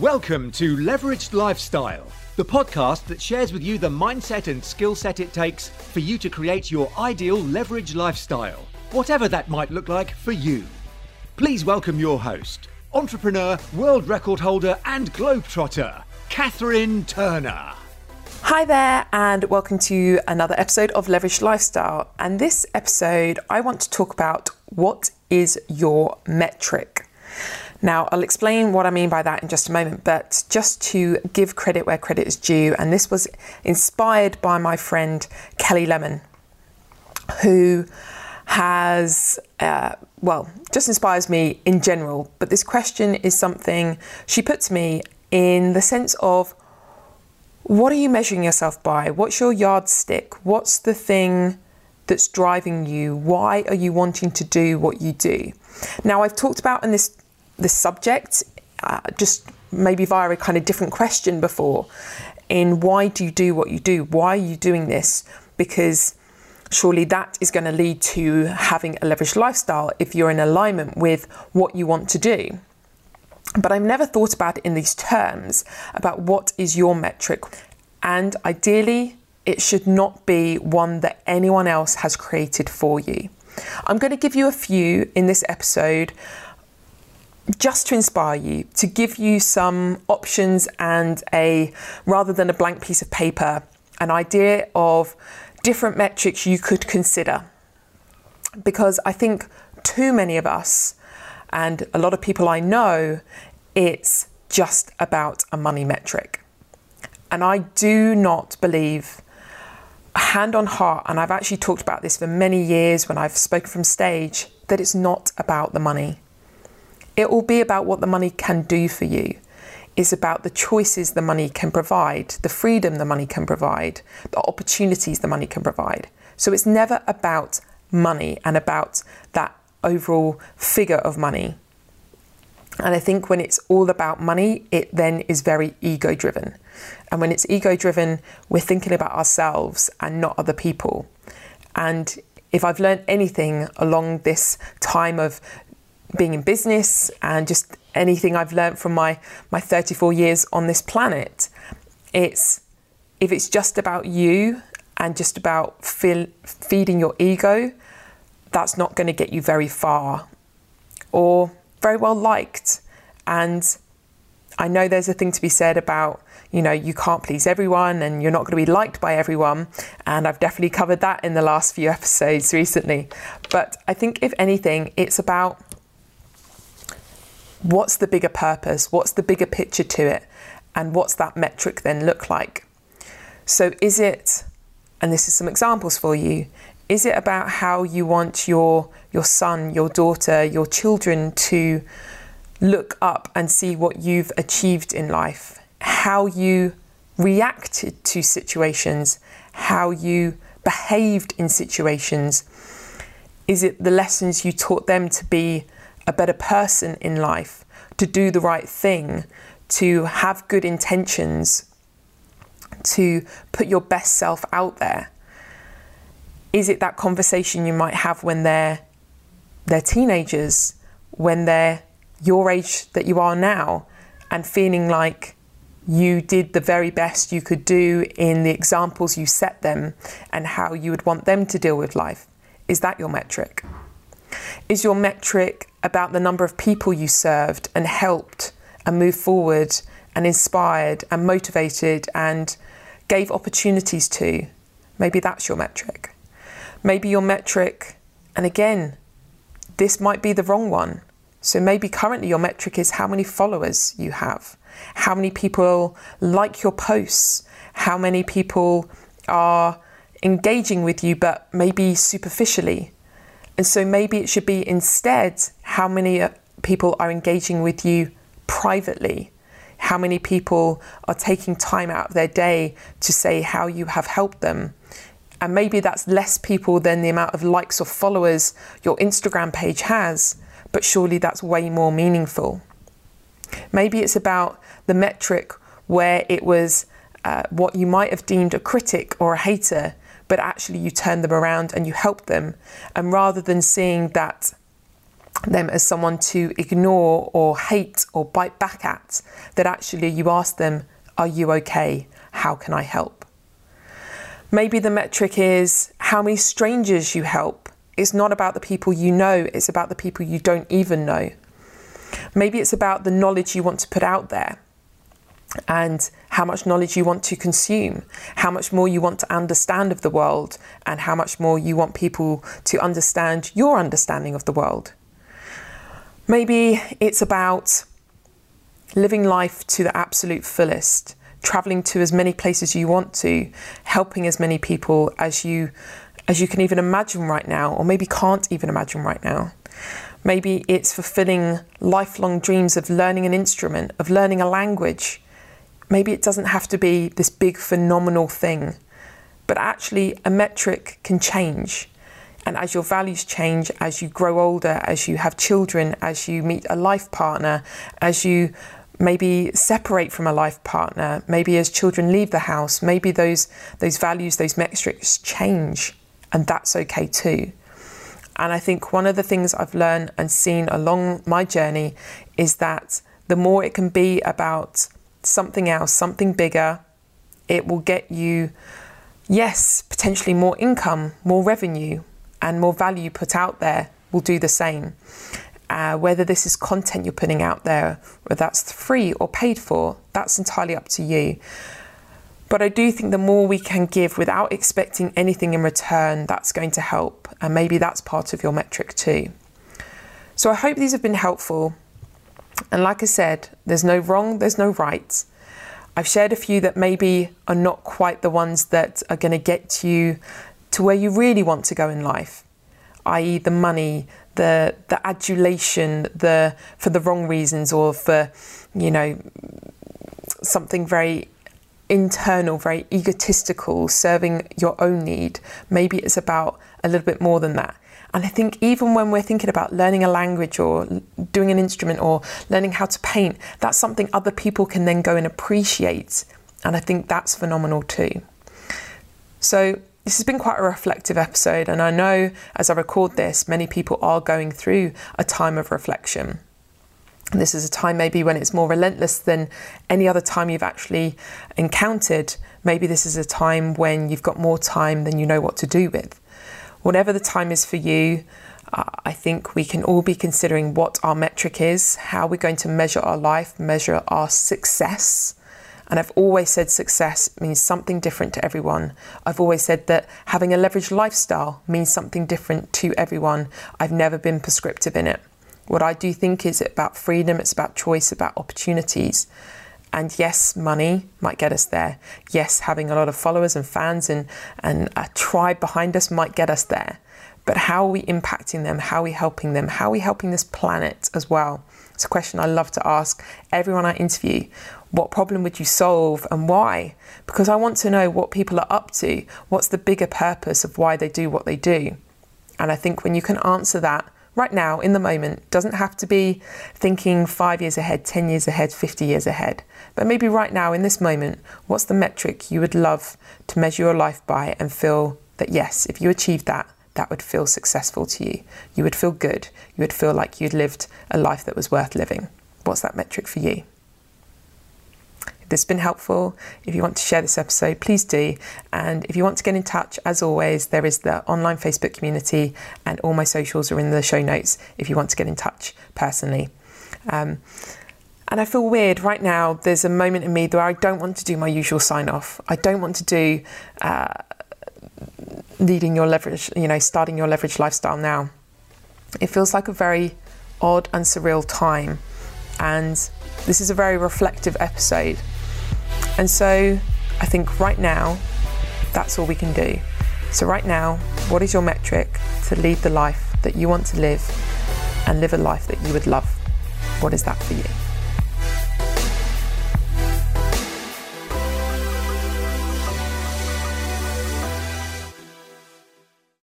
Welcome to Leveraged Lifestyle, the podcast that shares with you the mindset and skill set it takes for you to create your ideal leveraged lifestyle, whatever that might look like for you. Please welcome your host, entrepreneur, world record holder, and globetrotter, Catherine Turner. Hi there, and welcome to another episode of Leveraged Lifestyle. And this episode, I want to talk about what is your metric. Now, I'll explain what I mean by that in just a moment, but just to give credit where credit is due, and this was inspired by my friend Kelly Lemon, who has, uh, well, just inspires me in general. But this question is something she put to me in the sense of what are you measuring yourself by? What's your yardstick? What's the thing that's driving you? Why are you wanting to do what you do? Now, I've talked about in this this subject, uh, just maybe via a kind of different question before, in why do you do what you do? Why are you doing this? Because surely that is going to lead to having a leveraged lifestyle if you're in alignment with what you want to do. But I've never thought about it in these terms about what is your metric. And ideally, it should not be one that anyone else has created for you. I'm going to give you a few in this episode just to inspire you, to give you some options and a rather than a blank piece of paper, an idea of different metrics you could consider. Because I think too many of us and a lot of people I know, it's just about a money metric. And I do not believe, hand on heart, and I've actually talked about this for many years when I've spoken from stage, that it's not about the money. It will be about what the money can do for you. It's about the choices the money can provide, the freedom the money can provide, the opportunities the money can provide. So it's never about money and about that overall figure of money. And I think when it's all about money, it then is very ego driven. And when it's ego driven, we're thinking about ourselves and not other people. And if I've learned anything along this time of being in business and just anything I've learned from my, my 34 years on this planet, it's if it's just about you and just about feel, feeding your ego, that's not going to get you very far or very well liked. And I know there's a thing to be said about, you know, you can't please everyone and you're not going to be liked by everyone. And I've definitely covered that in the last few episodes recently. But I think, if anything, it's about what's the bigger purpose? What's the bigger picture to it? And what's that metric then look like? So, is it, and this is some examples for you, is it about how you want your, your son, your daughter, your children to look up and see what you've achieved in life? How you reacted to situations, how you behaved in situations? Is it the lessons you taught them to be a better person in life, to do the right thing, to have good intentions, to put your best self out there? Is it that conversation you might have when they're they're teenagers, when they're your age that you are now, and feeling like you did the very best you could do in the examples you set them and how you would want them to deal with life? Is that your metric? Is your metric about the number of people you served and helped and moved forward and inspired and motivated and gave opportunities to? Maybe that's your metric. Maybe your metric, and again, this might be the wrong one. So maybe currently your metric is how many followers you have, how many people like your posts, how many people are engaging with you, but maybe superficially, and so maybe it should be instead how many uh, people are engaging with you privately, how many people are taking time out of their day to say how you have helped them. And maybe that's less people than the amount of likes or followers your Instagram page has, but surely that's way more meaningful. Maybe it's about the metric where it was uh, what you might have deemed a critic or a hater but actually you turn them around and you help them. And rather than seeing that them as someone to ignore or hate or bite back at, that actually you ask them, Are you okay? How can I help? Maybe the metric is how many strangers you help. It's not about the people you know, it's about the people you don't even know. Maybe it's about the knowledge you want to put out there and how much knowledge you want to consume, how much more you want to understand of the world, and how much more you want people to understand your understanding of the world. Maybe it's about living life to the absolute fullest, traveling to as many places you want to, helping as many people as you as you can even imagine right now or maybe can't even imagine right now. Maybe it's fulfilling lifelong dreams of learning an instrument, of learning a language, Maybe it doesn't have to be this big phenomenal thing, but actually a metric can change. And as your values change, as you grow older, as you have children, as you meet a life partner, as you maybe separate from a life partner, maybe as children leave the house, maybe those those values, those metrics change, and that's okay too. And I think one of the things I've learned and seen along my journey is that the more it can be about something else, something bigger. It will get you, yes, potentially more income, more revenue, and more value put out there will do the same. Uh, whether this is content you're putting out there, whether that's free or paid for, that's entirely up to you. But I do think the more we can give without expecting anything in return, that's going to help. And maybe that's part of your metric too. So I hope these have been helpful. And like I said, there's no wrong, there's no right. I've shared a few that maybe are not quite the ones that are going to get you to where you really want to go in life, i.e., the money, the the adulation, the for the wrong reasons or for you know something very internal, very egotistical, serving your own need. Maybe it's about a little bit more than that. And I think even when we're thinking about learning a language or doing an instrument or learning how to paint, that's something other people can then go and appreciate. And I think that's phenomenal too. So, this has been quite a reflective episode, and I know as I record this, many people are going through a time of reflection. This is a time maybe when it's more relentless than any other time you've actually encountered. Maybe this is a time when you've got more time than you know what to do with whatever the time is for you, I think we can all be considering what our metric is, how we're going to measure our life, measure our success. And I've always said success means something different to everyone. I've always said that having a leveraged lifestyle means something different to everyone. I've never been prescriptive in it. What I do think is about freedom, it's about choice, about opportunities. And yes, money might get us there. Yes, having a lot of followers and fans and, and a tribe behind us might get us there. But how are we impacting them? How are we helping them? How are we helping this planet as well? It's a question I love to ask everyone I interview. What problem would you solve and why? Because I want to know what people are up to. What's the bigger purpose of why they do what they do? And I think when you can answer that, right now in the moment doesn't have to be thinking five years ahead, 10 years ahead, 50 years ahead. But maybe right now in this moment, what's the metric you would love to measure your life by and feel that yes, if you achieve that, that would feel successful to you. You would feel good. You would feel like you'd lived a life that was worth living. What's that metric for you? This has been helpful, if you want to share this episode, please do. And if you want to get in touch, as always, there is the online Facebook community, and all my socials are in the show notes if you want to get in touch personally. Um, and I feel weird right now. There's a moment in me where I don't want to do my usual sign off. I don't want to do uh, leading your leverage, you know, starting your leverage lifestyle now. It feels like a very odd and surreal time. And this is a very reflective episode. And so I think right now, that's all we can do. So, right now, what is your metric to lead the life that you want to live and live a life that you would love? What is that for you?